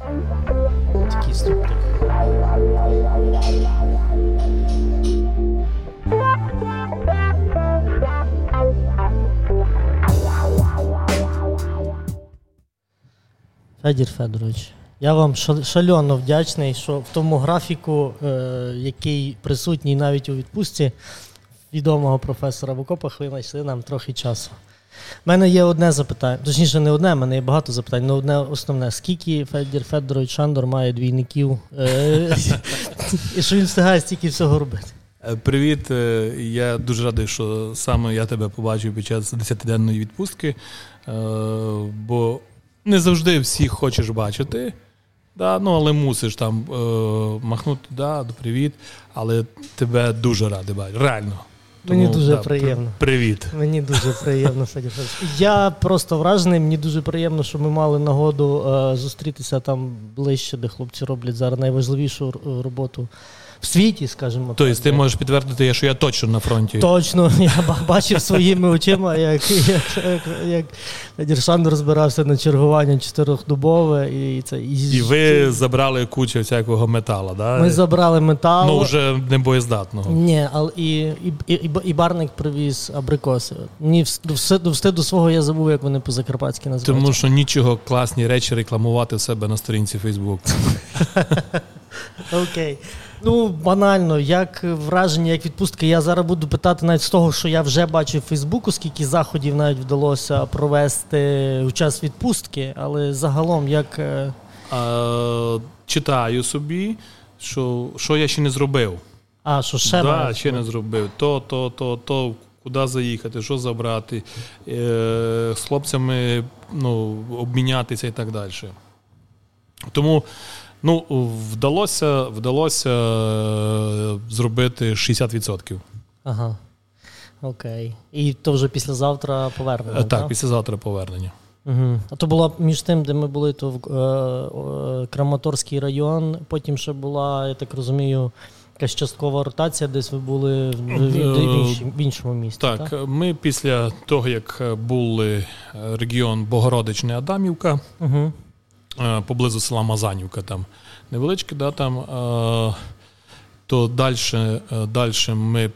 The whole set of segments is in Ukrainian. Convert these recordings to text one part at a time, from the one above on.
Такий ступтик. Федір Федорович, я вам шальоно вдячний, що в тому графіку, е, який присутній навіть у відпустці відомого професора в окопах, ви знайшли нам трохи часу. У мене є одне запитання, точніше, не одне, в мене є багато запитань, але одне основне. Скільки Федір Федорович Шандор має двійників, е, і що він встигає стільки всього робити? Е, привіт, е, я дуже радий, що саме я тебе побачив під час 10-денної відпустки, бо не завжди всіх хочеш бачити, да, ну, але мусиш там махнути, да, привіт, але тебе дуже радий бачити. Реально. Мені дуже да, приємно. Привіт. Мені дуже приємно, Федір Я просто вражений. Мені дуже приємно, що ми мали нагоду е, зустрітися там ближче, де хлопці роблять зараз найважливішу роботу в світі, скажімо Тобто так. ти можеш підтвердити, що я точно на фронті. Точно, я бачив своїми очима, як як, як, як Діршан розбирався на чергування чотирьохдубове. І це і, і ви забрали кучу всякого металу, да? Ми забрали метал. Ну, вже не боєздатного. Ні, але і і, і, і барник привіз абрикоси. Ні, до встиду свого я забув, як вони по-закарпатськи називаються. Тому що нічого класні речі рекламувати в себе на сторінці Фейсбук. Окей. Ну, банально, як враження, як відпустка. Я зараз буду питати навіть з того, що я вже бачив в Фейсбуку, скільки заходів навіть вдалося провести у час відпустки, але загалом як. Е, а, Читаю собі, що що я ще не зробив. А, що ще да, ще не зробив. То, то, то, то, куди заїхати, що забрати, е, з хлопцями ну, обмінятися і так далі. Тому Ну, вдалося вдалося е, зробити 60%. Ага. Окей. І то вже післязавтра повернення. Так, так? післязавтра повернення. Угу. А то було між тим, де ми були, то в е, Краматорський район. Потім ще була, я так розумію, якась часткова ротація, десь ви були в, в, в, в іншому місті. Так, так, ми після того, як були регіон Богородичне Адамівка. Угу. Е, поблизу села Мазанівка, там невеличке, да, там, е, то далі далі ми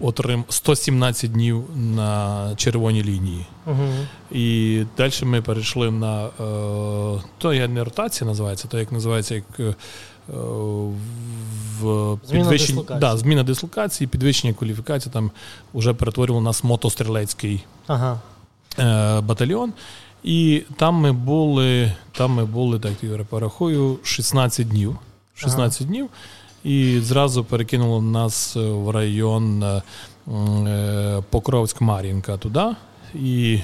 отримали 117 днів на червоній лінії. Угу. І далі ми перейшли на е, то є не ротація називається, то як називається як. В підвищенні да, зміна дислокації, підвищення кваліфікації там вже перетворював нас мотострілецький ага. батальйон. І там ми були, там ми були, так я порахую, 16 днів. 16 ага. днів. І зразу перекинуло нас в район е, е, Покровськ-Мар'їнка туди. І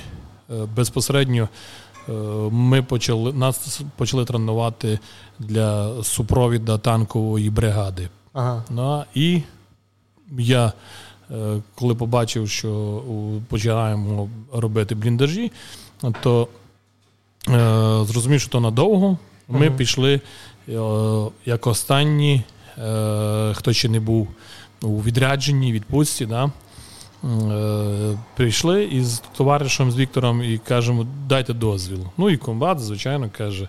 е, безпосередньо ми почали нас почали тренувати для супровіда танкової бригади. Ага. Ну, І я, коли побачив, що починаємо робити бліндажі то е, зрозумів, що то надовго. Ми uh пішли е, як останні, е, хто ще не був у відрядженні, відпустці. Да? Е, прийшли із товаришем з Віктором і кажемо, дайте дозвіл. Ну і комбат, звичайно, каже: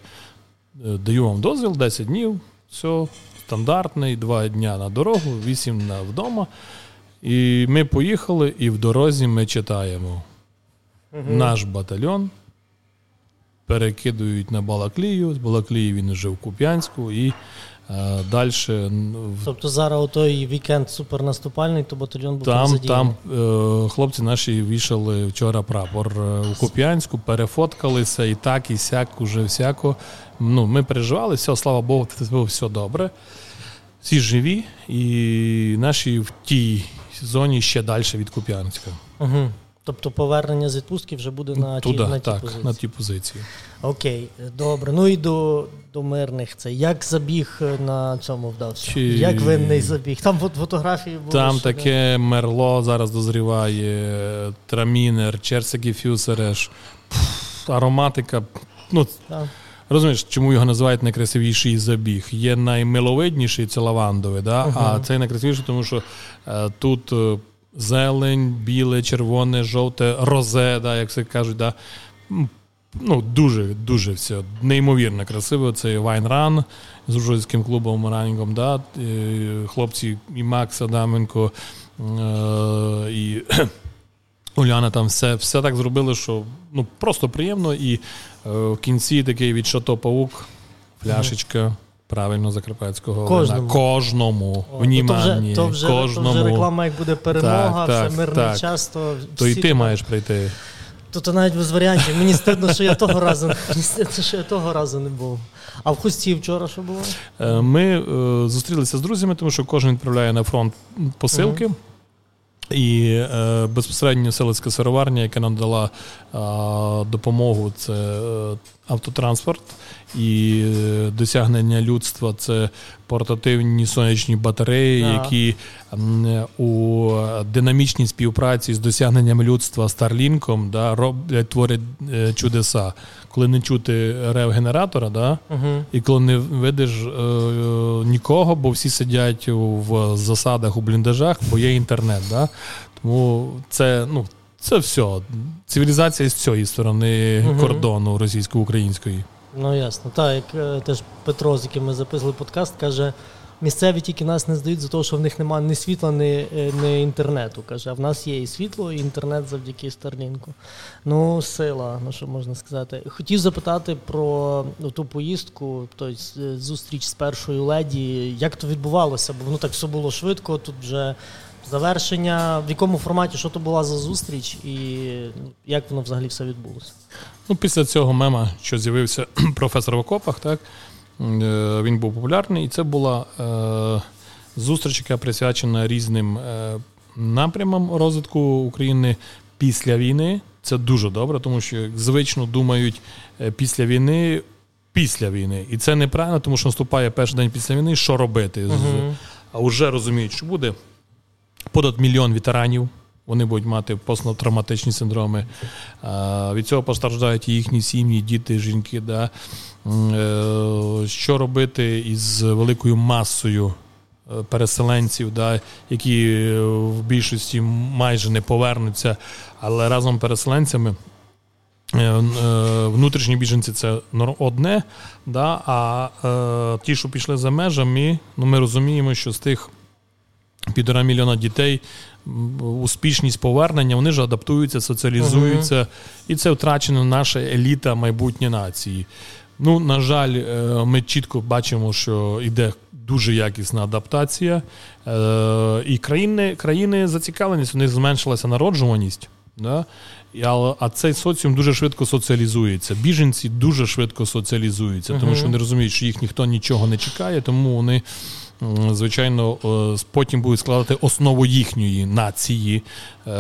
«Е, даю вам дозвіл 10 днів, все, стандартний, 2 дня на дорогу, 8 на вдома. І ми поїхали, і в дорозі ми читаємо. Наш батальйон перекидують на Балаклію. З Балаклії він вже в Куп'янську і е, далі. Тобто зараз у той вікенд супернаступальний, то батальйон був там. Там е, хлопці наші вішали вчора прапор е, у Куп'янську, перефоткалися і так, і сяк, уже всяко. Ну, Ми переживали, все, слава Богу, все добре. Всі живі, і наші в тій зоні ще далі від Куп'янська. Угу. Тобто повернення з відпустки вже буде на ті, на ті так, позиції. на ті позиції. Окей, добре. Ну і до до мирних це. Як забіг на цьому вдався? Чи... Як винний забіг? Там фотографії були. Там таке не... мерло зараз дозріває, трамінер, черсики фюсереш, ароматика. Ну, так. Розумієш, чому його називають найкрасивіший забіг? Є наймиловидніший це лавандовий, да? Uh-huh. а цей найкрасивіший, тому що е, тут. Е, зелень, біле, червоне, жовте, розе, да, як це кажуть, да, ну, дуже дуже все неймовірно красиво. Це Wine Run з Ужгородським клубом Running ом. Да? Хлопці і Макс Адаменко, і Уляна там все все так зробили, що ну, просто приємно. І в кінці такий від Шато Паук, фляшечка. Правильно, закарпатського кожному. кожному О, внимание, то вже, кожному. То вже реклама, як буде перемога, так, все мирний так. час, то то і ти маєш прийти. То то навіть без варіантів. Мені стидно, що я того разу мені стидно, що я того разу не був. А в хусті вчора що було? Е, ми е, зустрілися з друзями, тому що кожен відправляє на фронт посилки. Угу. І е, безпосередньо селицька сироварня, яка нам дала е, допомогу, це е, автотранспорт і е, досягнення людства це портативні сонячні батареї, yeah. які у динамічній співпраці з досягненням людства Старлінком да, роблять творять е, чудеса. Коли не чути рев генератора, да, uh-huh. і коли не видиш е, нікого, бо всі сидять в засадах у бліндажах, бо є інтернет. Да. Тому це ну, це все. Цивілізація з цієї сторони uh-huh. кордону російсько-української. Ну ясно. Так, як е, теж Петро, з яким ми записували подкаст, каже. Місцеві тільки нас не здають за те, що в них немає ні світла, ні, е, ні інтернету. Каже, а в нас є і світло, і інтернет завдяки Старлінку. Ну, сила, ну що можна сказати. Хотів запитати про ну, ту поїздку, тобто зустріч з першою леді. Як то відбувалося? Бо ну так все було швидко, тут вже завершення, в якому форматі що то була за зустріч, і ну, як воно взагалі все відбулося? Ну, Після цього мема, що з'явився професор в окопах, так е, він був популярний, і це була е, зустріч, яка присвячена різним е, напрямам розвитку України після війни. Це дуже добре, тому що звично думають е, після війни. Після війни. І це неправильно, тому що наступає перший день після війни, що робити. Uh-huh. А вже розуміють, що буде понад мільйон ветеранів. Вони будуть мати посттравматичні синдроми. Від цього постраждають і їхні сім'ї, діти, жінки. Да? Е, що робити із великою масою е, переселенців, да? які в більшості майже не повернуться, але разом з переселенцями. Е, внутрішні біженці це одне, да, а е, ті, що пішли за межами, ну ми розуміємо, що з тих півтора мільйона дітей, успішність повернення, вони ж адаптуються, соціалізуються, uh і це втрачена наша еліта майбутньої нації. Ну, на жаль, е, ми чітко бачимо, що йде дуже якісна адаптація, е, і країни країни зацікавленість, у них зменшилася народжуваність. Да? А цей соціум дуже швидко соціалізується. Біженці дуже швидко соціалізуються, тому що вони розуміють, що їх ніхто нічого не чекає, тому вони звичайно, е, потім будуть складати основу їхньої нації, е,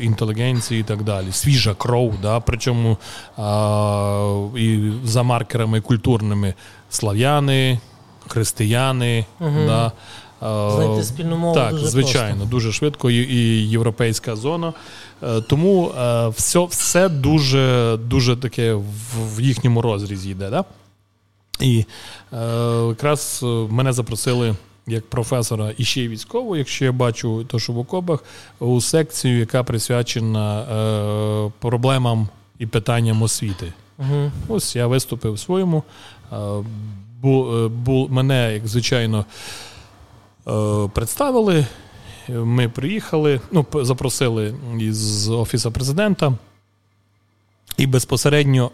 інтелігенції і так далі. Свіжа кров, да, причому і за маркерами культурними слав'яни, християни. Угу. Да, Знайти спільну мову так, дуже звичайно, просто. дуже швидко, і, і європейська зона. Е, тому все все дуже дуже таке в їхньому розрізі йде. Да? І е, якраз е, мене запросили як професора і ще й військового, якщо я бачу, то що в окопах, у секцію, яка присвячена е, проблемам і питанням освіти. Угу. Ось я виступив своєму. Е, бу, е, бу, мене, як звичайно, е, представили. Ми приїхали, ну, запросили із Офісу президента, і безпосередньо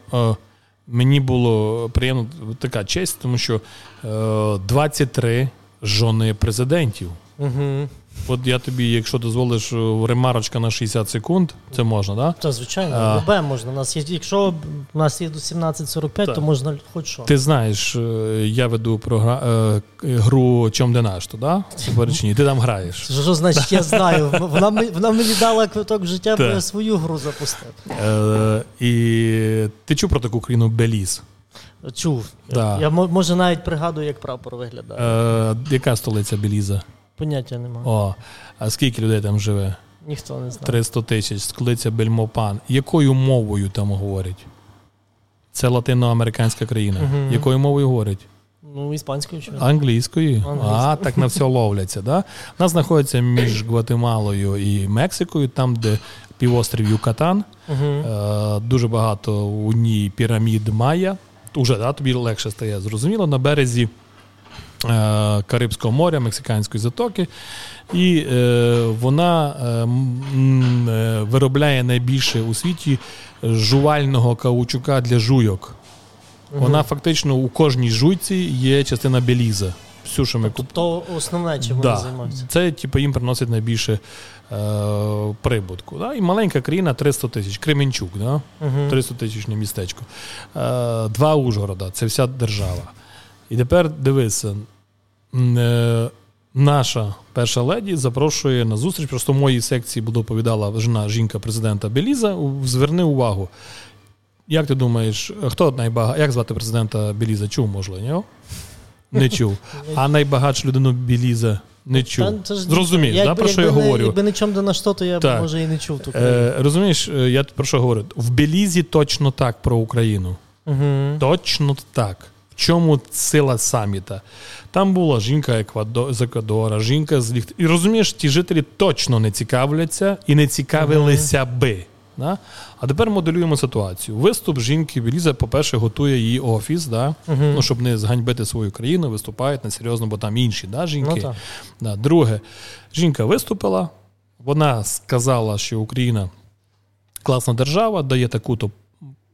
Мені було приємно така честь, тому що е, 23 жони президентів. Угу. От я тобі, якщо дозволиш, ремарочка на 60 секунд, це можна, так? Та, звичайно, а, любе можна. У нас є, Якщо у нас є до 17.45, так. то можна хоч що. Ти знаєш, е, я веду програ... Е, гру Чом де наш, то, да? Ти там граєш. Що значить, я знаю. Вона вона мені дала квиток в життя, бо я свою гру запустив. Е, І ти чув про таку країну Беліз? Чув. Да. Я може навіть пригадую, як прапор виглядає. Е, Яка столиця Беліза? Поняття немає. О, а скільки людей там живе? Ніхто не знає. 300 тисяч, столиця Бельмопан. Якою мовою там говорять? Це латиноамериканська країна. Угу. Якою мовою говорять? Ну, іспанською чи англійською. А, так на все ловляться. Да? Нас знаходиться між Гватемалою і Мексикою, там, де півострів Юкатан. Uh-huh. Дуже багато у ній пірамід Майя. Уже да, тобі легше стає зрозуміло на березі Карибського моря, Мексиканської затоки, і е, вона е, виробляє найбільше у світі жувального каучука для жуйок. Угу. Вона фактично у кожній жуйці є частина беліза. Всю, що ми Тобто основне, чим да. вони займаються. Це типу, їм приносить найбільше е, прибутку. Да? І маленька країна 300 тисяч. Кременчук, да? угу. 300 тисячне містечко. Е, Два Ужгорода це вся держава. І тепер дивися, е, наша перша леді запрошує на зустріч. Просто в моїй секції доповідала жена жінка президента Беліза. Зверни увагу. Як ти думаєш, хто найбагатший, як звати президента Беліза? Чув, можливо? Не чув. А найбагатшу людину Беліза не чув. Зрозумієш, да, про що я говорю? Якби не чому на що, то я так. може і не чув. Е, Розумієш, е, я про що говорю? В Белізі точно так про Україну. Угу. Точно так чому сила саміта? Там була жінка з Еквадора, жінка з Ліхт. І розумієш, ті жителі точно не цікавляться і не цікавилися би. Да? А тепер моделюємо ситуацію. Виступ жінки Біліза, по-перше, готує її офіс, да? uh ну, щоб не зганьбити свою країну, виступають на серйозно, бо там інші да, жінки. Ну, да. Друге, жінка виступила, вона сказала, що Україна класна держава, дає таку-то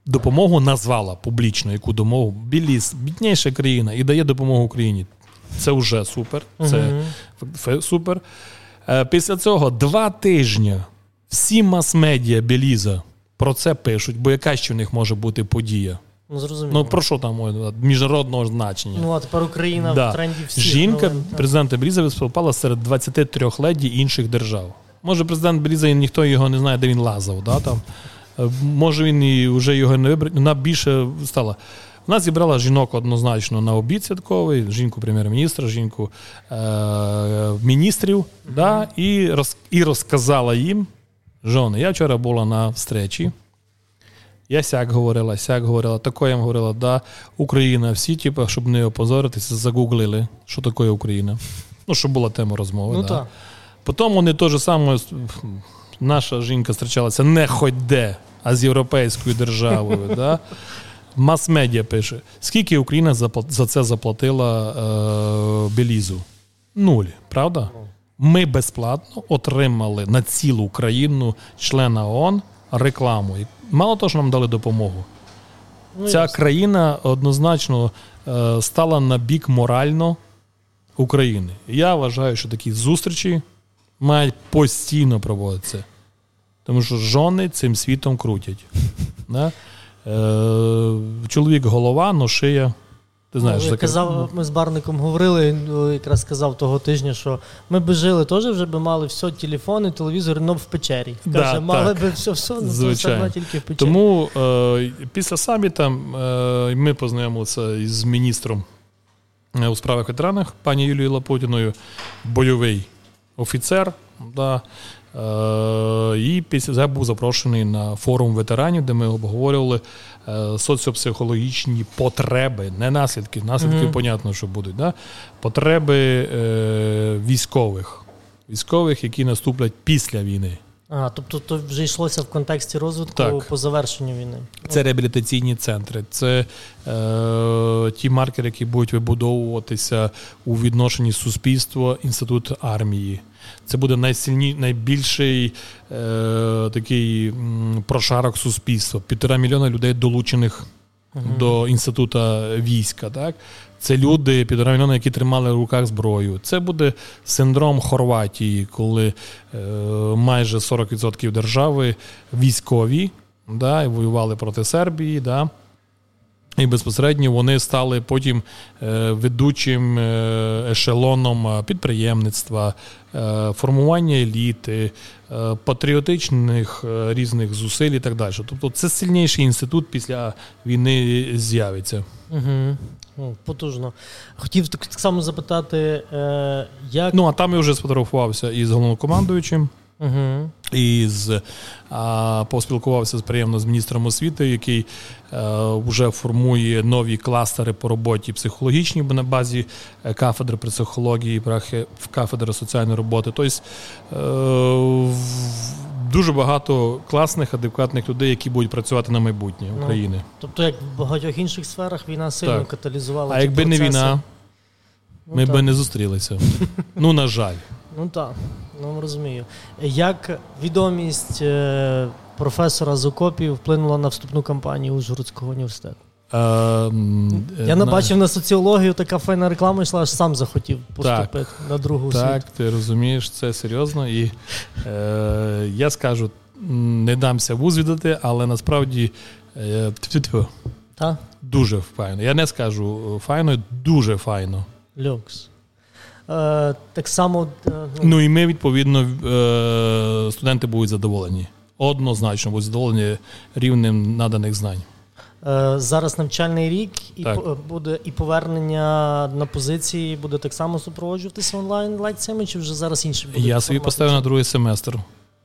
допомогу назвала публічно, яку допомогу Біліс, бідніша країна і дає допомогу Україні. Це вже супер. Це uh супер. Е, після цього два тижні всі мас-медіа Біліза про це пишуть, бо яка ще в них може бути подія? Ну, зрозуміло. Ну, про що там міжнародного значення? Ну, а тепер Україна да. в тренді всіх Жінка новин, президента Біліза виступала серед 23 леді інших держав. Може, президент Біліза, ніхто його не знає, де він лазав. Да, там. Може він і вже його не вибрав, вона більше стала. Вона зібрала жінок однозначно на обід святковий, жінку прем'єр-міністра, жінку е- міністрів, mm-hmm. да, і роз, і розказала їм, жони, я вчора була на встречі, я сяк говорила, сяк говорила, тако я говорила, да, Україна, всі, типу, щоб не опозоритися, загуглили, що таке Україна. Ну, щоб була тема розмови. Ну, да. Потім вони теж саме наша жінка зустрічалася не хоч де, а з європейською державою. да? Мас-медіа пише, скільки Україна за це заплатила е, Белізу? Нуль, правда? Ми безплатно отримали на цілу країну члена ООН рекламу. Мало того, що нам дали допомогу. Ну, Ця ясно. країна однозначно е, стала на бік морально України. Я вважаю, що такі зустрічі мають постійно проводитися. Тому що жони цим світом крутять. Да? Е, Чоловік голова, но шия. Ти знаєш, ну, казав, Ми з барником говорили, він ну, якраз сказав того тижня, що ми би жили теж вже би мали все, телефони, телевізор, но в печері. Каже, да, мали би все, все, ну, все одно тільки в печері. Тому е, після саміта е, ми познайомилися із міністром е, у справах ветеранах, пані Юлією Лапутіною, бойовий офіцер. Да, Е, і після був запрошений на форум ветеранів, де ми обговорювали е, соціопсихологічні потреби, не наслідки. Наслідки, mm-hmm. понятно, що будуть. Да? Потреби е, військових, військових, які наступлять після війни. А, тобто то вже йшлося в контексті розвитку так. по завершенню війни. Це реабілітаційні центри, це е, ті маркери, які будуть вибудовуватися у відношенні суспільства, інститут армії. Це буде найсильні, найбільший е, такий м, прошарок суспільства. Півтора мільйона людей долучених uh-huh. до інституту війська. Так? Це люди, півтора мільйона, які тримали в руках зброю. Це буде синдром Хорватії, коли е, майже 40% держави військові да, і воювали проти Сербії. Да. І безпосередньо вони стали потім е, ведучим е, ешелоном підприємництва, е, формування еліти, патріотичних різних зусиль і так далі. Тобто це сильніший інститут після війни з'явиться. Угу. Потужно. Хотів так само запитати, як. Ну, а там я вже сфотографувався із головнокомандуючим. Угу. І з, а, поспілкувався приємно з міністром освіти, який а, е, вже формує нові кластери по роботі психологічній на базі е, кафедри психології, кафедри соціальної роботи. Тобто дуже багато класних, адекватних людей, які будуть працювати на майбутнє ну, України. Тобто, як в багатьох інших сферах, війна сильно так. каталізувала. А якби процеси. не війна, ну, ми так. би не зустрілися. Ну, на жаль. Ну так, ну розумію. Як відомість е, професора з окопів вплинула на вступну кампанію Ужгородського університету? А, Я не бачив на соціологію, така файна реклама йшла, аж сам захотів поступити так, на другу Так, ти розумієш, це серйозно. І е, я скажу, не дамся вуз віддати, але насправді е, та? дуже файно. Я не скажу файно, дуже файно. Люкс. Е, Так само. Е, ну... ну і ми, відповідно, е, студенти будуть задоволені. Однозначно будуть задоволені рівнем наданих знань. Зараз навчальний рік, і так. буде і повернення на позиції буде так само супроводжуватися онлайн лекціями, чи вже зараз інші буде? Я собі поставив на другий семестр.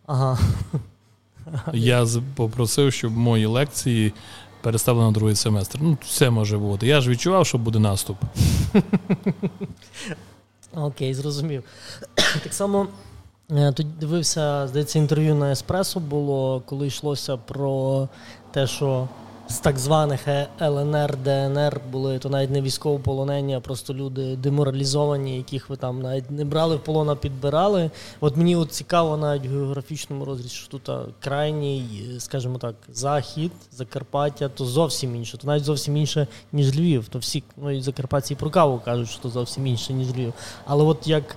Ага. Я попросив, щоб мої лекції переставили на другий семестр. Ну, все може бути. Я ж відчував, що буде наступ. Окей, зрозумів. Так само тоді тут дивився, здається, інтерв'ю на Еспресо було, коли йшлося про те, що з так званих е, ЛНР, ДНР були, то навіть не військовополонені, а просто люди деморалізовані, яких ви там навіть не брали в полон, а підбирали. От мені от цікаво навіть в географічному розрізі, що тут крайній, скажімо так, захід, Закарпаття, то зовсім інше, то навіть зовсім інше, ніж Львів. То всі ну, і Закарпатці про каву кажуть, що то зовсім інше, ніж Львів. Але от як.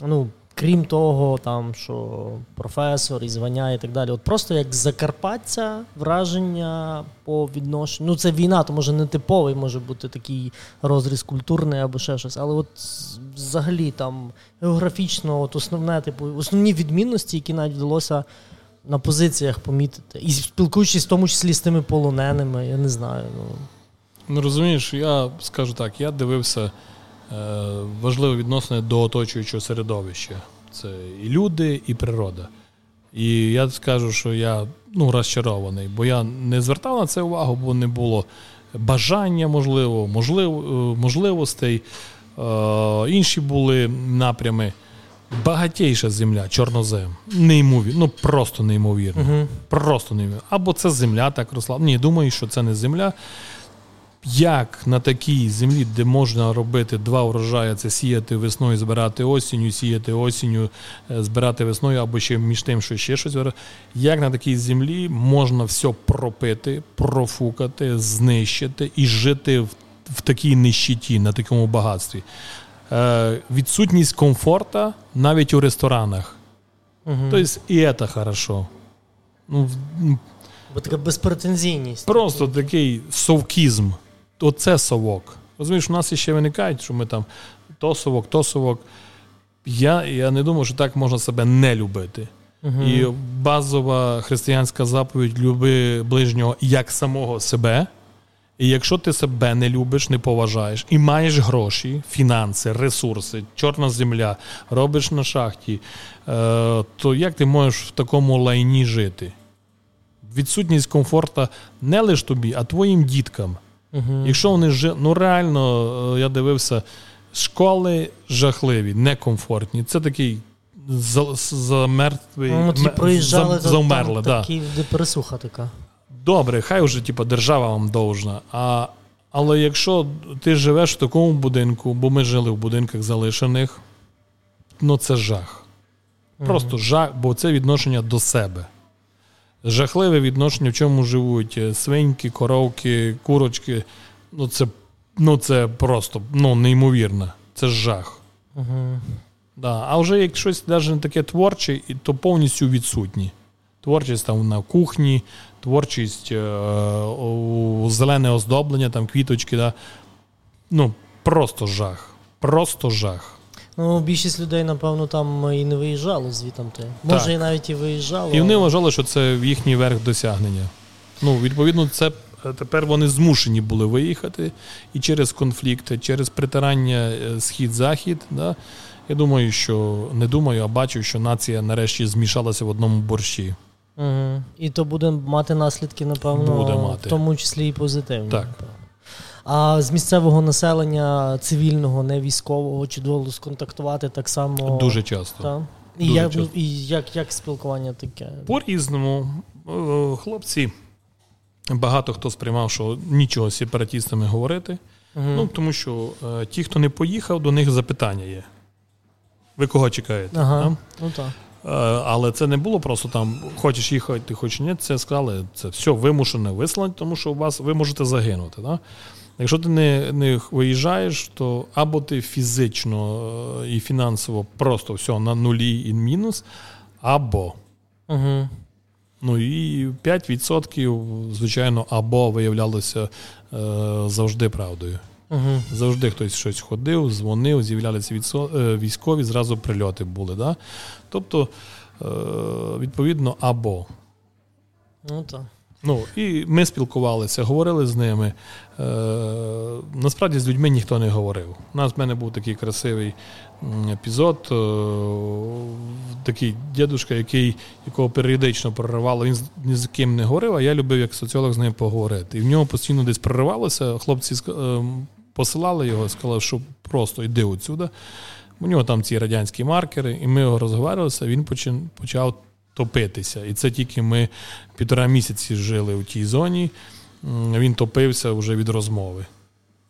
ну, Крім того, там що професор і звання і так далі. От просто як Закарпаття враження по відношенню. Ну, це війна, то може не типовий, може бути такий розріз культурний або ще щось. Але от взагалі там географічно, от основне, типу, основні відмінності, які навіть вдалося на позиціях помітити. І спілкуючись в тому числі з тими полоненими, я не знаю. Ну, ну розумієш, я скажу так, я дивився. Е, важливе відносини до оточуючого середовища. Це і люди, і природа. І я скажу, що я ну, розчарований, бо я не звертав на це увагу, бо не було бажання, можливо, можливо е, можливостей. Е, інші були напрями. Багатейша земля, чорнозем. Неймовірно, ну просто неймовірно. Uh-huh. Просто неймовірно. Або це земля так росла. Ні, думаю, що це не земля як на такій землі, де можна робити два урожаї, це сіяти весною, збирати осінню, сіяти осінню, е, збирати весною, або ще між тим, що ще щось як на такій землі можна все пропити, профукати, знищити і жити в, в такій нищеті, на такому багатстві. Е, Відсутність комфорта навіть у ресторанах. Угу. Тобто і це хорошо. Ну, Бо така безпретензійність. Просто такий совкізм оце совок. Розумієш, у нас ще виникають, що ми там то совок, то совок. Я я не думаю, що так можна себе не любити. uh І базова християнська заповідь люби ближнього як самого себе. І якщо ти себе не любиш, не поважаєш і маєш гроші, фінанси, ресурси, чорна земля, робиш на шахті, е, то як ти можеш в такому лайні жити? Відсутність комфорту не лише тобі, а твоїм діткам. Угу. Якщо вони ж ну реально, е, я дивився, школи жахливі, некомфортні. Це такий замертвий ну, за, замерли. Там, да. такі, де пересуха така. Добре, хай вже типу, держава вам довжна. А, Але якщо ти живеш в такому будинку, бо ми жили в будинках залишених, ну це жах. Просто угу. жах, бо це відношення до себе жахливе відношення, в чому живуть е, свиньки, коровки, курочки. Ну, це ну, це просто ну, неймовірно. Це жах. Угу. Да. А вже як щось навіть таке творче, то повністю відсутні. Творчість там на кухні, творчість, е, зелене оздоблення, там квіточки. Да. Ну, просто жах. Просто жах. Ну, більшість людей, напевно, там і не виїжджало звітом. Може, так. і навіть і виїжджало. І вони вважали, що це їхній верх досягнення. Ну, відповідно, це е, тепер вони змушені були виїхати і через конфлікти, через притирання е, схід-захід. Да, Я думаю, що не думаю, а бачу, що нація нарешті змішалася в одному борщі. Угу. І то буде мати наслідки, напевно, буде мати. в тому числі і позитивні. Так. Напевно. А з місцевого населення цивільного, не військового, чи довелося сконтактувати так само? Дуже часто. Так? І, як, і як, як спілкування таке? По-різному. Хлопці, багато хто сприймав, що нічого з сепаратістами говорити. Угу. Ну, Тому що е, ті, хто не поїхав, до них запитання є. Ви кого чекаєте? Ага, ну так. Е, але це не було просто там, хочеш їхати, ти хочеш ні, це сказали, це все вимушене вислання, тому що у вас ви можете загинути. Да? Якщо ти не не виїжджаєш, то або ти фізично е, і фінансово просто все на нулі і мінус, або. Угу. Ну і 5%, звичайно, або виявлялося е, завжди правдою. Угу. Завжди хтось щось ходив, дзвонив, з'являлися е, військові, зразу прильоти були. Да? Тобто, е, відповідно, або. Ну так. Ну, і ми спілкувалися, говорили з ними. Е, Насправді з людьми ніхто не говорив. У нас в мене був такий красивий епізод, е, такий дідушка, який, якого періодично проривало, він ні з ким не говорив, а я любив як соціолог з ним поговорити. І в нього постійно десь проривалося. Хлопці е, посилали його, сказали, що просто йди отсюди. У нього там ці радянські маркери, і ми його розговорювалися, він почав топитися. І це тільки ми півтора місяці жили у тій зоні, він топився вже від розмови.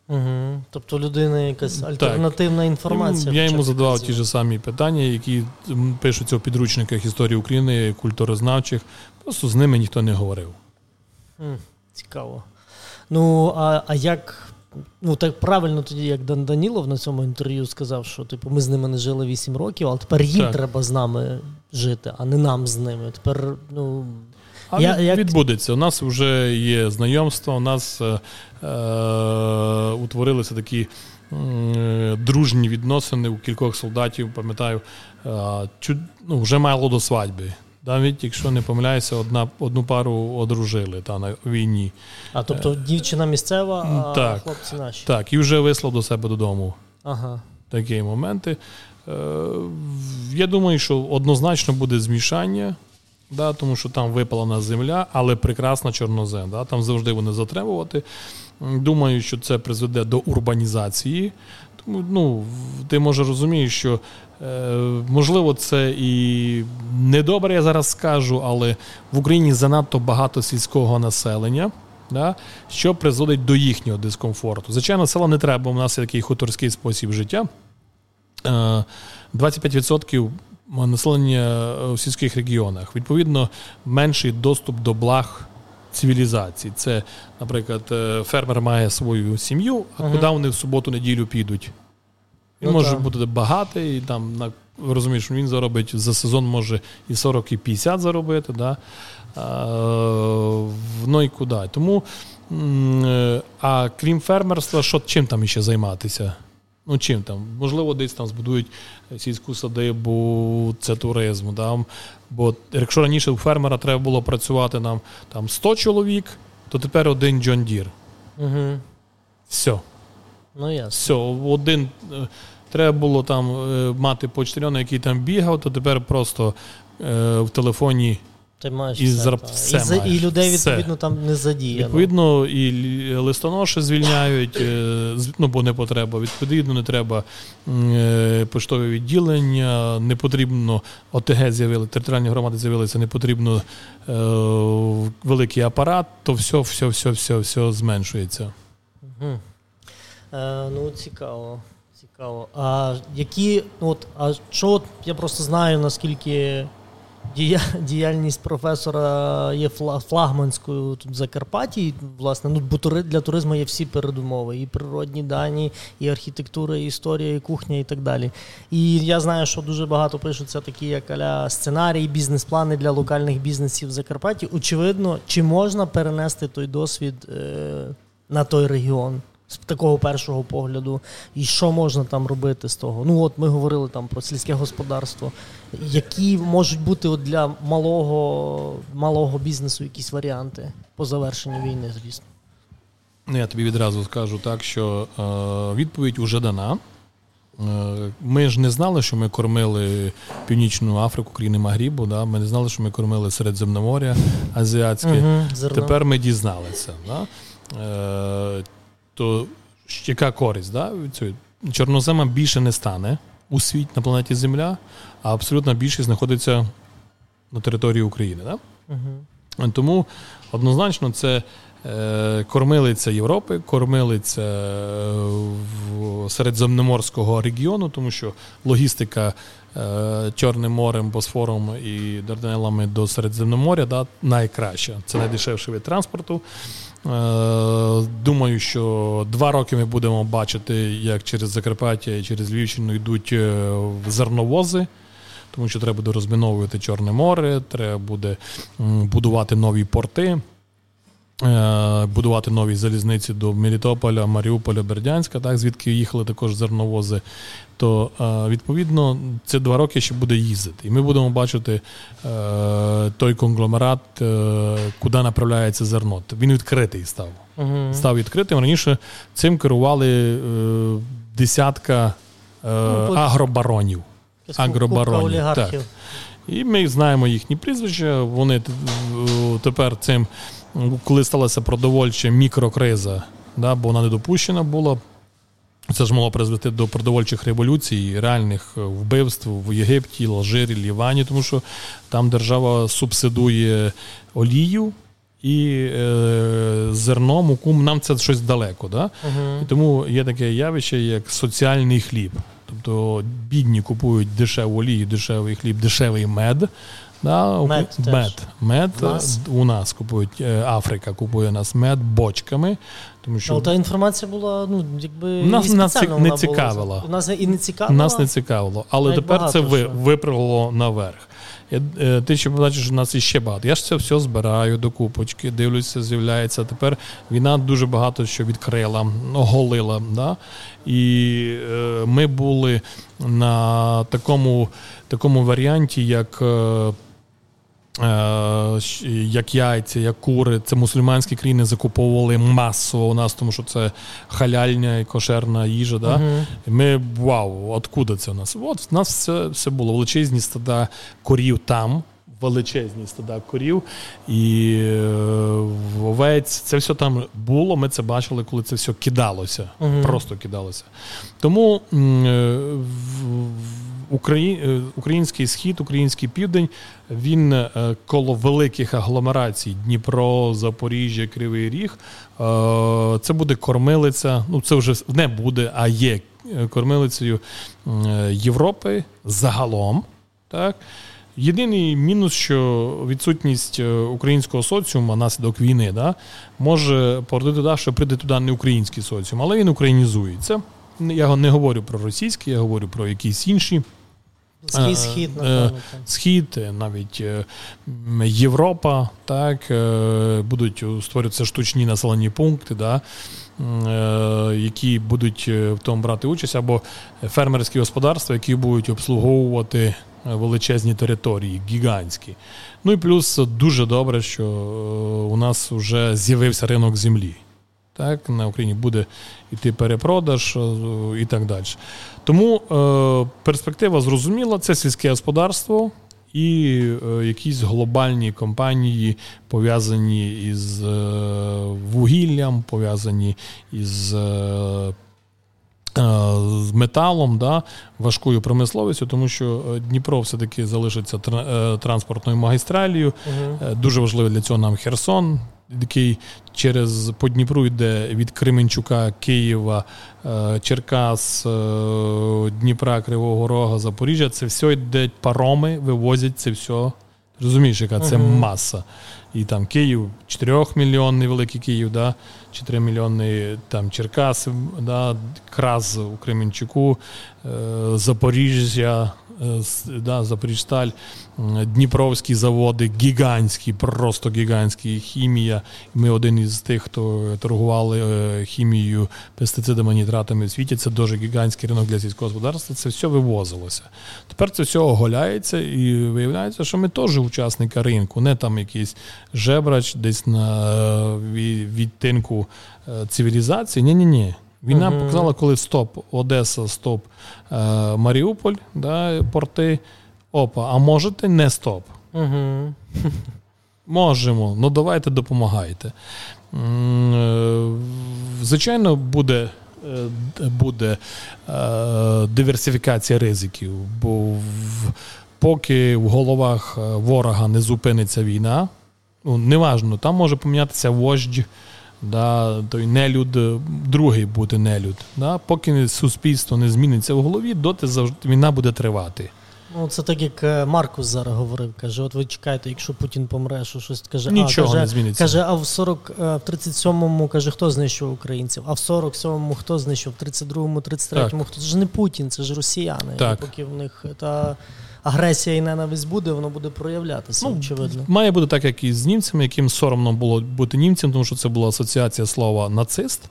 Угу. Тобто людина якась альтернативна так. інформація. Я йому задавав ті ж самі питання, які пишуться у підручниках історії України, культурознавчих. Просто з ними ніхто не говорив. Цікаво. Ну, а а як Ну, так правильно тоді, як Дан Данілов на цьому інтерв'ю сказав, що типу, ми з ними не жили 8 років, але тепер їм так. треба з нами жити, а не нам з ними. Тепер, ну. А я, як... відбудеться. У нас вже є знайомство, у нас е, е, утворилися такі е, дружні відносини у кількох солдатів, пам'ятаю, е, чу, ну, вже мало до свадьби. Навіть якщо не помиляюся, одна одну пару одружили та на війні. А тобто е, дівчина місцева, а так, хлопці наші. Так, і вже вислав до себе додому. Ага. Такі моменти. Е, я думаю, що однозначно буде змішання, да, тому що там випалена земля, але прекрасна чорнозем. Да, Там завжди вони затримувати. Думаю, що це призведе до урбанізації. Тому ну, ти може розумієш, що Е, можливо, це і недобре, я зараз скажу, але в Україні занадто багато сільського населення, да, що призводить до їхнього дискомфорту. Звичайно, села не треба, у нас є такий хуторський спосіб життя. 25% е, населення в сільських регіонах. Відповідно, менший доступ до благ цивілізації. Це, наприклад, е, фермер має свою сім'ю, а uh куди вони в суботу-неділю підуть? Він ну, може так. бути багатий, там на розумієш, він заробить за сезон може і 40, і 50 заробити. Да? А, ну і куди. Тому, а крім фермерства, що чим там ще займатися? Ну, чим там? Можливо, десь там збудують сільську садибу, це туризм. Да? Бо якщо раніше у фермера треба було працювати нам там 100 чоловік, то тепер один Джон Дір. Угу. Все. Ну, ясно. Все, один е, треба було там е, мати почтальона, який там бігав, то тепер просто е, в телефоні. Ти маєш і, все, все і, маєш. і людей, відповідно, все. там не задіяно. Відповідно, і листоноші звільняють, е, ну, бо не потреба. Відповідно, не треба е, поштове відділення, не потрібно ОТГ з'явили, територіальні громади з'явилися, не потрібно е, великий апарат, то все, все, все, все, все зменшується. Угу. Е, Ну, цікаво. Цікаво. А які, ну от, а що я просто знаю, наскільки діяльність професора є флагманською тут в Закарпатті. Власне, ну, для туризму є всі передумови: і природні дані, і архітектура, і історія, і кухня, і так далі. І я знаю, що дуже багато пишуться такі, як аля сценарії, бізнес-плани для локальних бізнесів в Закарпатті. Очевидно, чи можна перенести той досвід е, на той регіон? З такого першого погляду, і що можна там робити з того. Ну от ми говорили там про сільське господарство. Які можуть бути от для малого малого бізнесу якісь варіанти по завершенню війни, звісно? Ну, Я тобі відразу скажу так, що е, відповідь вже дана. Е, ми ж не знали, що ми кормили Північну Африку, країни Магрібу. Да? Ми не знали, що ми кормили Середземномор'я Азіатське. Угу, Тепер ми дізналися. Да? Е, то яка користь? Да? Чорнозема більше не стане. у світі на планеті Земля, а абсолютна більшість знаходиться на території України. Да? Угу. Тому однозначно це е, кормилиця Європи, кормилиця е, Середземноморського регіону, тому що логістика е, Чорним морем, Босфором і Дарданелами до Середземноморя да, найкраща. Це найдешевший від транспорту. Е, думаю, що два роки ми будемо бачити, як через Закарпаття і через Львівщину йдуть е, зерновози. Тому що треба буде розміновувати Чорне море, треба буде будувати нові порти. Е, будувати нові залізниці до Мелітополя, Маріуполя, Бердянська, так, звідки їхали також зерновози. То е, відповідно це два роки ще буде їздити. І ми будемо бачити е, той конгломерат, куди направляється зерно. Він відкритий став. uh Став відкритим. Раніше цим керували десятка ну, агробаронів. Агробаронів. Так. І ми знаємо їхні прізвища. Вони тепер цим коли сталася продовольча мікрокриза, да, бо вона не допущена була. Це ж могло призвести до продовольчих революцій, реальних вбивств в Єгипті, Алжирі, Лівані, тому що там держава субсидує олію і е, зерно, муку. Нам це щось далеко. Да? Uh-huh. І тому є таке явище, як соціальний хліб. Тобто бідні купують дешеву олію, дешевий хліб, дешевий мед. Да, Мед, мед. мед нас? у нас купують е, Африка, купує нас мед бочками. Тому що Але та інформація була, ну якби нас, нас не цікавила. У нас і не цікавила. Нас не цікавило. Але Навіть тепер це ви, випрыгло наверх. Я, е, Ти ще бачиш, що у нас іще багато. Я ж це все збираю до купочки, дивлюся, з'являється. Тепер війна дуже багато що відкрила, оголила. Да? І е, ми були на такому такому варіанті, як. Е, як яйця, як кури, це мусульманські країни закуповували масово у нас, тому що це халяльня і кошерна їжа. Да? Uh-huh. І Ми вау, откуда це у нас? От в нас все все було величезні стада корів там. Величезні стада корів і е, овець. Це все там було. Ми це бачили, коли це все кидалося. Uh-huh. Просто кидалося. Тому е, Украї... український схід, український південь він е, коло великих агломерацій Дніпро, Запоріжжя, Кривий Ріг. Е, це буде кормилиця. Ну це вже не буде, а є е, кормилицею Європи загалом. Так. Єдиний мінус, що відсутність українського соціуму наслідок війни да, може породити туди, що прийде туди не український соціум, але він українізується. Я не говорю про російський, я говорю про якісь інші. Схід, схід, е, напевно. Схід, навіть е, Європа, так, е, будуть створюватися штучні населені пункти, да, які будуть в тому брати участь, або фермерські господарства, які будуть обслуговувати величезні території, гігантські. Ну і плюс дуже добре, що у нас вже з'явився ринок землі. Так, На Україні буде йти перепродаж і так далі. Тому е, перспектива зрозуміла, це сільське господарство і е, якісь глобальні компанії, пов'язані із е, вугіллям, пов'язані із. Е, е, з металом, да, важкою промисловістю, тому що е, Дніпро все-таки залишиться транспортною магістралію. uh Дуже важливо для цього нам Херсон, який через по Дніпру йде від Кременчука, Києва, е, Черкас, е, Дніпра, Кривого Рога, Запоріжжя. Це все йде пароми, вивозять це все. Розумієш, яка це uh-huh. маса. І там Київ, 4-мільйонний великий Київ, да, 4 мільйонний там Черкас, да, Краз у Кременчуку, е, Запоріжжя, да, Запоріжсталь, Дніпровські заводи, гігантські, просто гігантські хімія. Ми один із тих, хто торгували е, хімією, пестицидами, нітратами в світі. Це дуже гігантський ринок для сільського господарства. Це все вивозилося. Тепер це все оголяється і виявляється, що ми теж учасники ринку, не там якийсь жебрач десь на е, відтинку цивілізації. Ні-ні ні. Війна uh показала, коли стоп, Одеса, стоп, е, Маріуполь, да, порти. Опа, а можете не стоп? uh Можемо, ну давайте допомагайте. Е, звичайно, буде буде диверсифікація ризиків. Бо поки в головах ворога не зупиниться війна, ну неважно, там може помінятися вождь да, той нелюд, е, другий бути нелюд. Да? Поки суспільство не зміниться в голові, доти завжди війна буде тривати. Ну, це так, як е, Маркус зараз говорив. Каже: от ви чекаєте, якщо Путін помре, що щось каже, нічого а, каже, не зміниться. Каже, а в 40, е, в 37-му каже, хто знищив українців, а в 47-му хто знищив, в 32-му, 33-му, хто це ж не Путін, це ж росіяни. Так. Поки в них та агресія і ненависть буде, воно буде проявлятися. Ну, очевидно. Має бути так, як і з німцями, яким соромно було бути німцем, тому що це була асоціація слова нацист.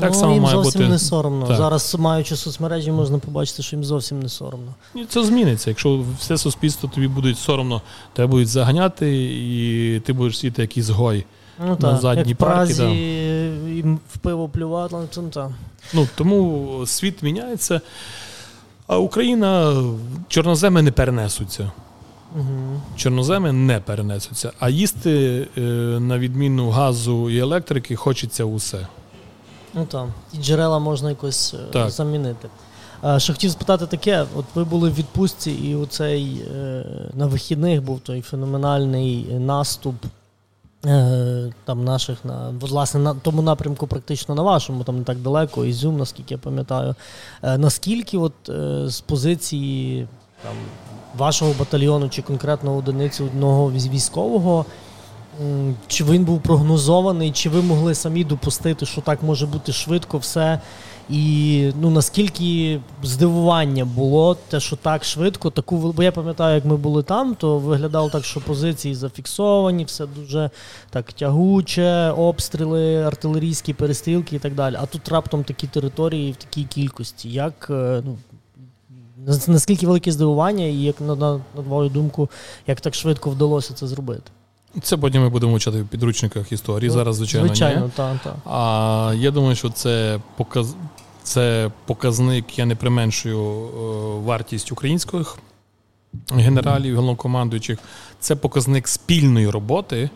Так ну, само їм має зовсім бути... не соромно. Так. Зараз, маючи соцмережі, можна побачити, що їм зовсім не соромно. І це зміниться. Якщо все суспільство тобі буде соромно, тебе будуть заганяти, і ти будеш сіти як ізгой ну, на так. задній як парті. Да. І в пиво плювати, ну, так. Ну, тому світ міняється. А Україна чорноземи не перенесуться. Угу. Чорноземи не перенесуться. А їсти, е, на відміну газу і електрики, хочеться усе. Ну так. І джерела можна якось е, так. замінити. А, Що хотів спитати таке: от ви були в відпустці, і у цей е, на вихідних був той феноменальний наступ. Е, там наших на власне на тому напрямку, практично на вашому, там не так далеко, Ізюм, наскільки я пам'ятаю. Е, наскільки от е, з позиції там, вашого батальйону чи конкретно одиниці одного військового, чи він був прогнозований, чи ви могли самі допустити, що так може бути швидко все? І ну наскільки здивування було те, що так швидко, таку бо я пам'ятаю, як ми були там, то виглядало так, що позиції зафіксовані, все дуже так тягуче, обстріли, артилерійські перестрілки і так далі. А тут раптом такі території в такій кількості. Як е, ну наскільки велике здивування, і як на, на, на твою думку, як так швидко вдалося це зробити? Це потім ми будемо вчати в підручниках історії. Ну, Зараз, звичайно, звичайно, ні. Так, так. А я думаю, що це показ... це показник, я не применшую е, вартість українських генералів, головнокомандуючих. Це показник спільної роботи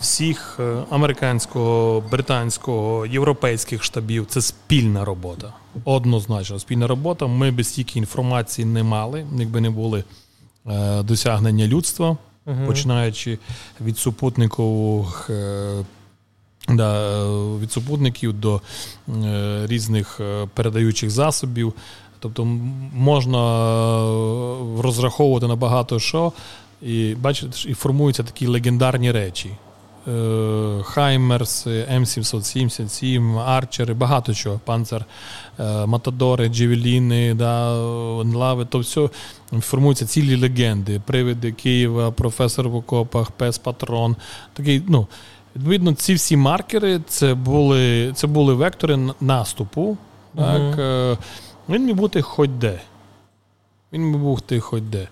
всіх е, американського, британського, європейських штабів. Це спільна робота. Однозначно, спільна робота. Ми без стільки інформації не мали, якби не були е, досягнення людства угу. починаючи від супутникових. Е, да, від супутників до е, різних е, передаючих засобів. Тобто можна розраховувати на багато що, і бачите, і формуються такі легендарні речі. Хаймерс, М777, Арчери, багато чого, панцер, Матадори, Джевеліни, да, Лави, то все формуються цілі легенди. Привиди Києва, професор в окопах, Пес Патрон. Такий, ну, Відповідно, ці всі маркери це були це були вектори наступу. Так, uh Він міг бути хоч де. Він міг бути хоч де.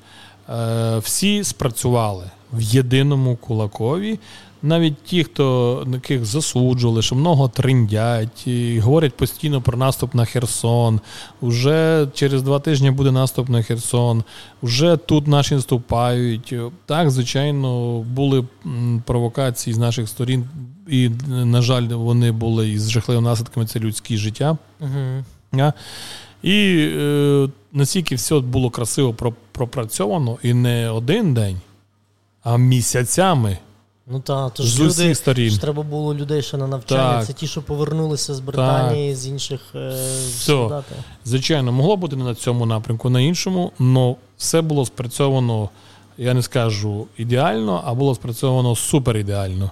Е, всі спрацювали в єдиному кулакові навіть ті, хто яких засуджували, що много триндять, і говорять постійно про наступ на Херсон. Уже через два тижні буде наступ на Херсон, вже тут наші наступають. Так, звичайно, були провокації з наших сторін, і, на жаль, вони були із жахливими наслідками це людське життя. Угу. І е, настільки все було красиво пропрацьовано, і не один день, а місяцями. Ну так, то ж з люди, сторін. ж треба було людей ще на навчання. Так. Це ті, що повернулися з Британії, так. з інших е, солдатів. Звичайно, могло бути не на цьому напрямку, на іншому, але все було спрацьовано, я не скажу ідеально, а було спрацьовано супер ідеально.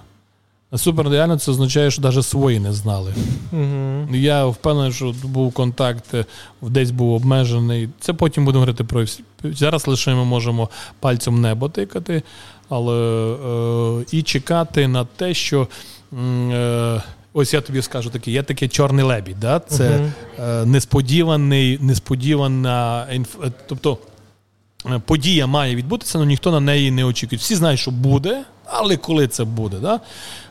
Супер ідеально це означає, що навіть свої не знали. Угу. Я впевнений, що був контакт, е, десь був обмежений. Це потім будемо говорити про всі. зараз лише ми можемо пальцем небо тикати але е, і чекати на те, що. Е, Ось я тобі скажу таке, є таке чорний лебідь. Да? Це uh-huh. е, несподіваний, несподівана інф... Е, тобто подія має відбутися, але ніхто на неї не очікує. Всі знають, що буде, але коли це буде. Да?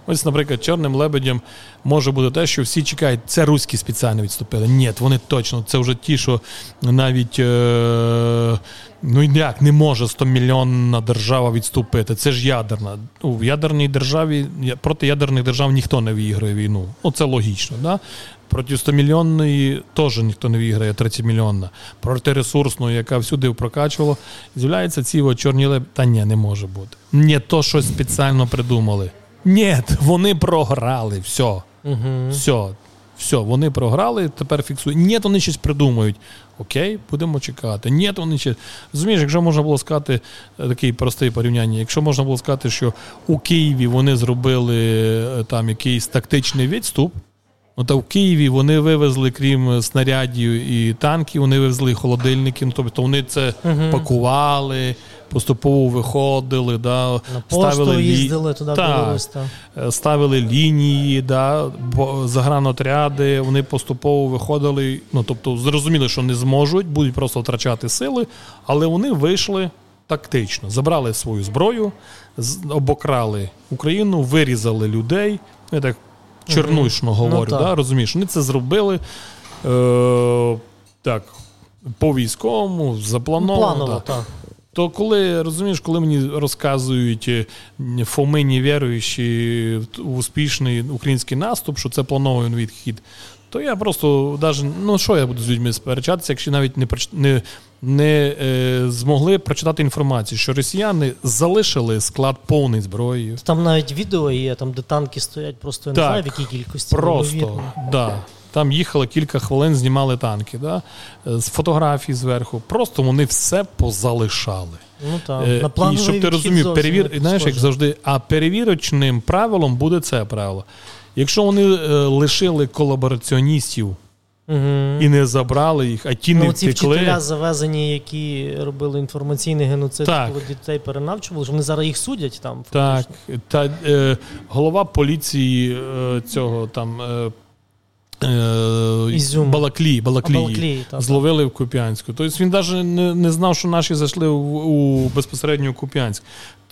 Ось, наприклад, чорним лебедем може бути те, що всі чекають, це руські спеціально відступили. Ні, вони точно, це вже ті, що навіть е, ну як не може 100 мільйонна держава відступити. Це ж ядерна. У ядерній державі проти ядерних держав ніхто не виграє війну. Ну це логічно. Да? Проти 100-мільйонної теж ніхто не виграє 30 мільйонна. Проти ресурсної, яка всюди прокачувала, з'являються ці чорні леб. Та ні, не може бути. Не то щось спеціально придумали. Ні, вони програли. Все. Угу. Все. Все, вони програли, тепер фіксують. Ні, вони щось придумають. Окей, будемо чекати. Ні, вони ще. Розумієш, якщо можна було сказати е, такий простий порівняння, якщо можна було сказати, що у Києві вони зробили е, там якийсь тактичний відступ. Ну, та в Києві вони вивезли, крім снарядів і танків, вони вивезли холодильники. Ну, тобто вони це угу. пакували, поступово виходили, да, На ставили лі... їздили туди, та, е, ставили лінії, да, загранотряди, вони поступово виходили. Ну, тобто, зрозуміли, що не зможуть, будуть просто втрачати сили, але вони вийшли тактично, забрали свою зброю, обокрали Україну, вирізали людей. Я так чернушно угу. говорю, ну, да, розумієш, вони це зробили е, так, по військовому, заплановано. Планово, так. То коли розумієш, коли мені розказують е, фомині віруючі в успішний український наступ, що це планований відхід, то я просто навіть, ну що я буду з людьми сперечатися, якщо навіть не не, не е, змогли прочитати інформацію, що росіяни залишили склад повний зброї. Там навіть відео є, там де танки стоять, просто я не знаю, в якій кількості. Просто, да. Там їхали кілька хвилин, знімали танки, да? з фотографій зверху. Просто вони все позалишали. Ну так. Е, На І щоб ти розумів, перевір, знаєш, як завжди, а перевірочним правилом буде це правило. Якщо вони е, лишили колабораціоністів угу. і не забрали їх, а ті ну, не ці втекли... вчителя завезені, які робили інформаційний геноцид, так. коли дітей перенавчували, що вони зараз їх судять там. Так, та е, голова поліції е, цього там. Е, Е, Ізюм. Балаклії, Балаклії, Балаклії зловили в Куп'янську. Тобто він навіть не не знав, що наші зайшли у, у безпосередньо у Куп'янськ.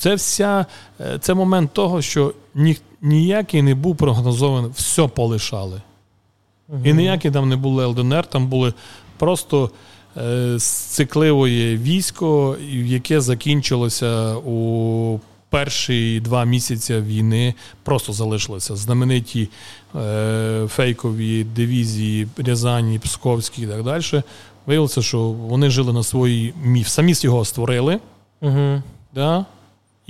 Це вся, е, це момент того, що ні, ніякий не був прогнозований, все полишали. Угу. І ніякі там не були ЛДНР, там були просто е, цикливе військо, яке закінчилося у перші два місяці війни просто залишилися знамениті е, фейкові дивізії Рязані, Псковські і так далі. Виявилося, що вони жили на своїй міф. Самі його створили. Угу. Да?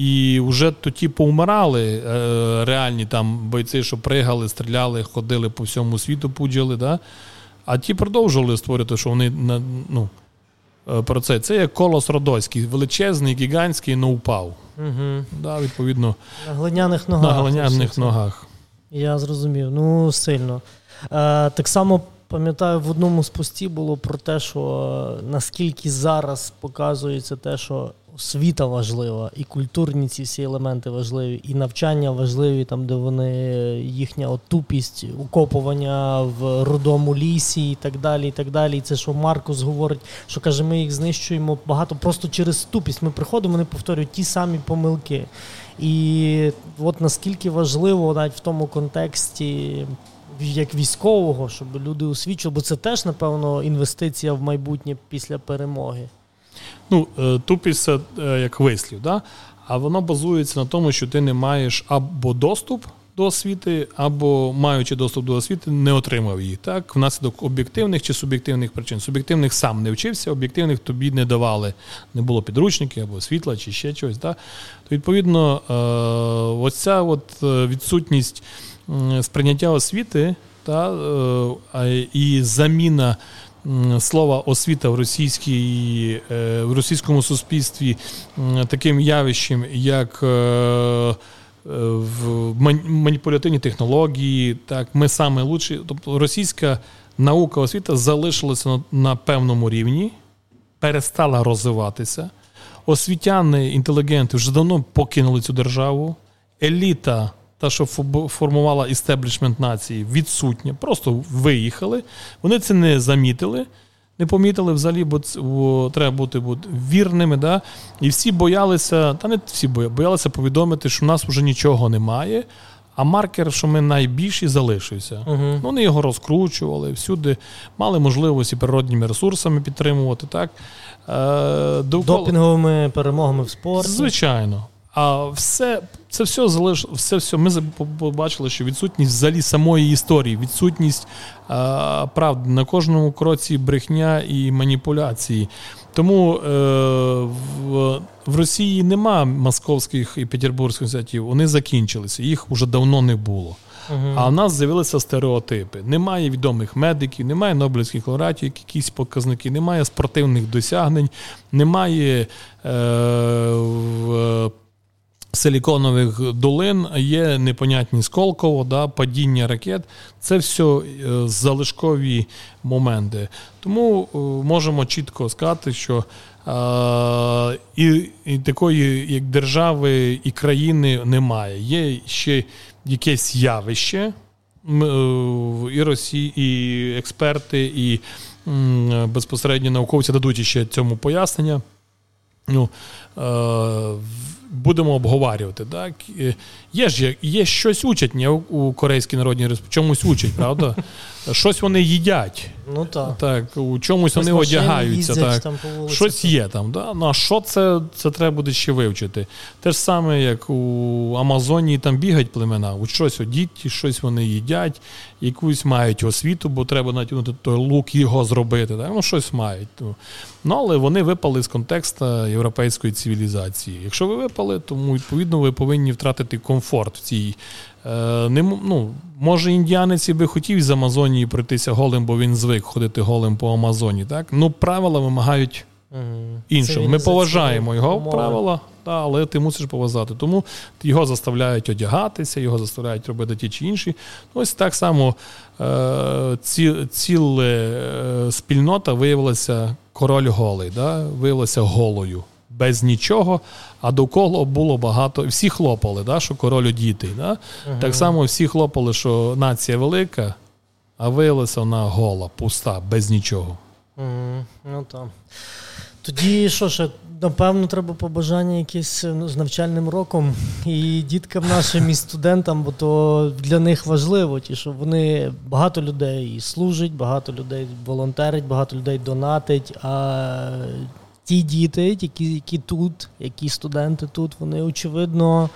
І вже тоді повмирали е, реальні там бойці, що пригали, стріляли, ходили по всьому світу, пуджали. Да? А ті продовжували створити, що вони ну, Е, про це. Це як колос Родоський, величезний, гігантський, но упав. Угу. Да, відповідно, На глиняних ногах. На глиняних ногах. Я зрозумів. Ну, сильно. Е, Так само пам'ятаю, в одному з постів було про те, що наскільки зараз показується те, що освіта важлива, і культурні ці всі елементи важливі, і навчання важливі, там, де вони їхня тупість, укопування в рудому лісі і так далі. І так далі. І це, що Маркус говорить, що каже, ми їх знищуємо багато просто через тупість. Ми приходимо, вони повторюють ті самі помилки. І от наскільки важливо навіть в тому контексті. Як військового, щоб люди освічували, бо це теж, напевно, інвестиція в майбутнє після перемоги. Ну, е, тупість це е, як вислів, да? а воно базується на тому, що ти не маєш або доступ до освіти, або маючи доступ до освіти, не отримав її. Так, внаслідок об'єктивних чи суб'єктивних причин. Суб'єктивних сам не вчився, об'єктивних тобі не давали. Не було підручників або світла, чи ще чогось. Так? То, відповідно, е, ось ця от відсутність сприйняття освіти та, і заміна слова освіта в російській, е, в російському суспільстві таким явищем, як е, в маніпулятивні технології, так ми саме лучші. Тобто російська наука освіта залишилася на, на певному рівні, перестала розвиватися. Освітяни, інтелігенти вже давно покинули цю державу. Еліта та, що формувала істеблішмент нації, відсутня, просто виїхали. Вони це не замітили, не помітили взагалі, бо, бо треба бути, бути вірними. Да? І всі боялися, та не всі боялися повідомити, що в нас вже нічого немає. А маркер, що ми найбільші, залишився. Ну, Вони його розкручували, всюди мали можливості природніми ресурсами підтримувати. так. Е, довкола... Допінговими перемогами в спорті. Звичайно. А все це все залиш... все, все. Ми побачили, що відсутність взагалі самої історії, відсутність а, правди на кожному кроці брехня і маніпуляції. Тому е, в в Росії нема московських і петербурзьких святів, вони закінчилися, їх вже давно не було. Uh-huh. А в нас з'явилися стереотипи. Немає відомих медиків, немає Нобелівських лауреатів, якісь показники, немає спортивних досягнень, немає е, силіконових долин, є непонятні Сколково, да, падіння ракет. Це все е, залишкові моменти. Тому е, можемо чітко сказати, що е, і, і такої як держави і країни немає. Є ще якесь явище. І Росії, і експерти, і безпосередньо науковці дадуть ще цьому пояснення. Ну, будемо обговорювати. Так? Є ж є щось учать ні, у Корейській Народній Республіці, чомусь учать, правда? Щось вони їдять. Ну так. Так, У чомусь вони одягаються. так. Там Щось є там. Да? Ну, а що це це треба буде ще вивчити? Те ж саме, як у Амазонії там бігають племена, у щось одіть, щось вони їдять, якусь мають освіту, бо треба натягнути той лук його зробити. Так? Ну, щось мають. Ну, Але вони випали з контексту європейської цивілізації. Якщо ви випали, тому відповідно ви повинні втратити комфорт в цій. Е, не, ну, Може, індіанець і би хотів з Амазонії пройтися голим, бо він звик ходити голим по Амазоні. так? Ну, правила вимагають іншого. Ми поважаємо його умови. правила, та, але ти мусиш поважати. Тому його заставляють одягатися, його заставляють робити ті чи інші. Ось так само е, ці, ціла е, спільнота виявилася король голий, да? виявилася голою. Без нічого, а довкола було багато. Всі хлопали, да, що король одітий. Да? uh Так само всі хлопали, що нація велика, а виявилася вона гола, пуста, без нічого. uh Ну так. Тоді що ще, напевно, треба побажання якесь ну, з навчальним роком і діткам нашим і студентам, бо то для них важливо, ті, що вони багато людей служать, багато людей волонтерить, багато людей донатить. А ті діти, які, які тут, які студенти тут, вони очевидно.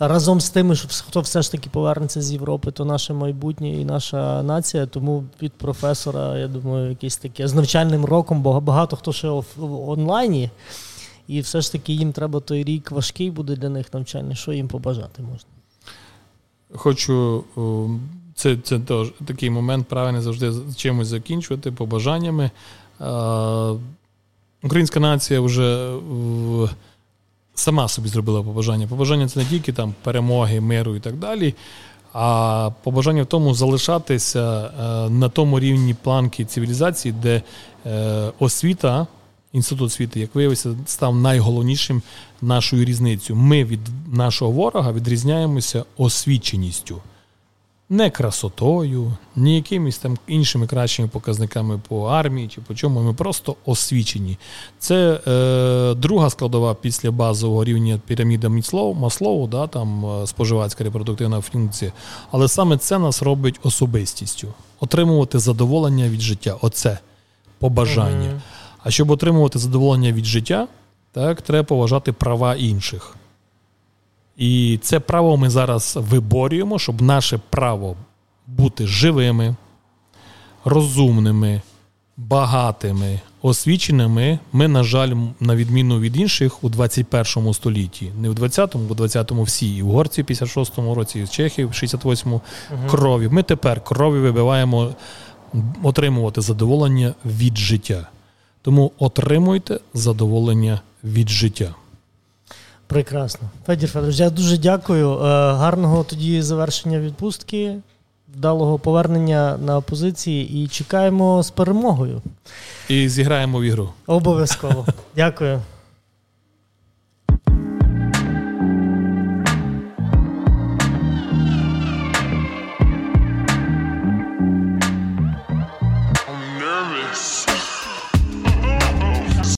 Разом з тими, що хто все ж таки повернеться з Європи, то наше майбутнє і наша нація. Тому від професора, я думаю, якесь таке з навчальним роком, багато хто ще в онлайні, і все ж таки їм треба той рік важкий буде для них навчальний. Що їм побажати можна? Хочу це це такий момент правильно завжди чимось закінчувати побажаннями. Українська нація вже сама собі зробила побажання. Побажання це не тільки там перемоги, миру і так далі, а побажання в тому залишатися е, на тому рівні планки цивілізації, де е, освіта, інститут освіти, як виявився, став найголовнішим нашою різницею. Ми від нашого ворога відрізняємося освіченістю не красотою, ні якимись там іншими кращими показниками по армії чи по чому. Ми просто освічені. Це е, друга складова після базового рівня піраміда Міцлоу, Маслоу, да, там е, споживацька репродуктивна функція. Але саме це нас робить особистістю. Отримувати задоволення від життя. Оце побажання. Mm-hmm. А щоб отримувати задоволення від життя, так, треба поважати права інших. І це право ми зараз виборюємо, щоб наше право бути живими, розумними, багатими, освіченими. Ми, на жаль, на відміну від інших у 21 столітті, не в 20-му, бо в 20-му всі, і в Горці в 56-му році, і в Чехії в 68-му угу. крові. Ми тепер крові вибиваємо отримувати задоволення від життя. Тому отримуйте задоволення від життя. Прекрасно. Федір Федорович, я дуже дякую. Е, гарного тоді завершення відпустки, вдалого повернення на позиції і чекаємо з перемогою. І зіграємо в ігру. Обов'язково. Дякую.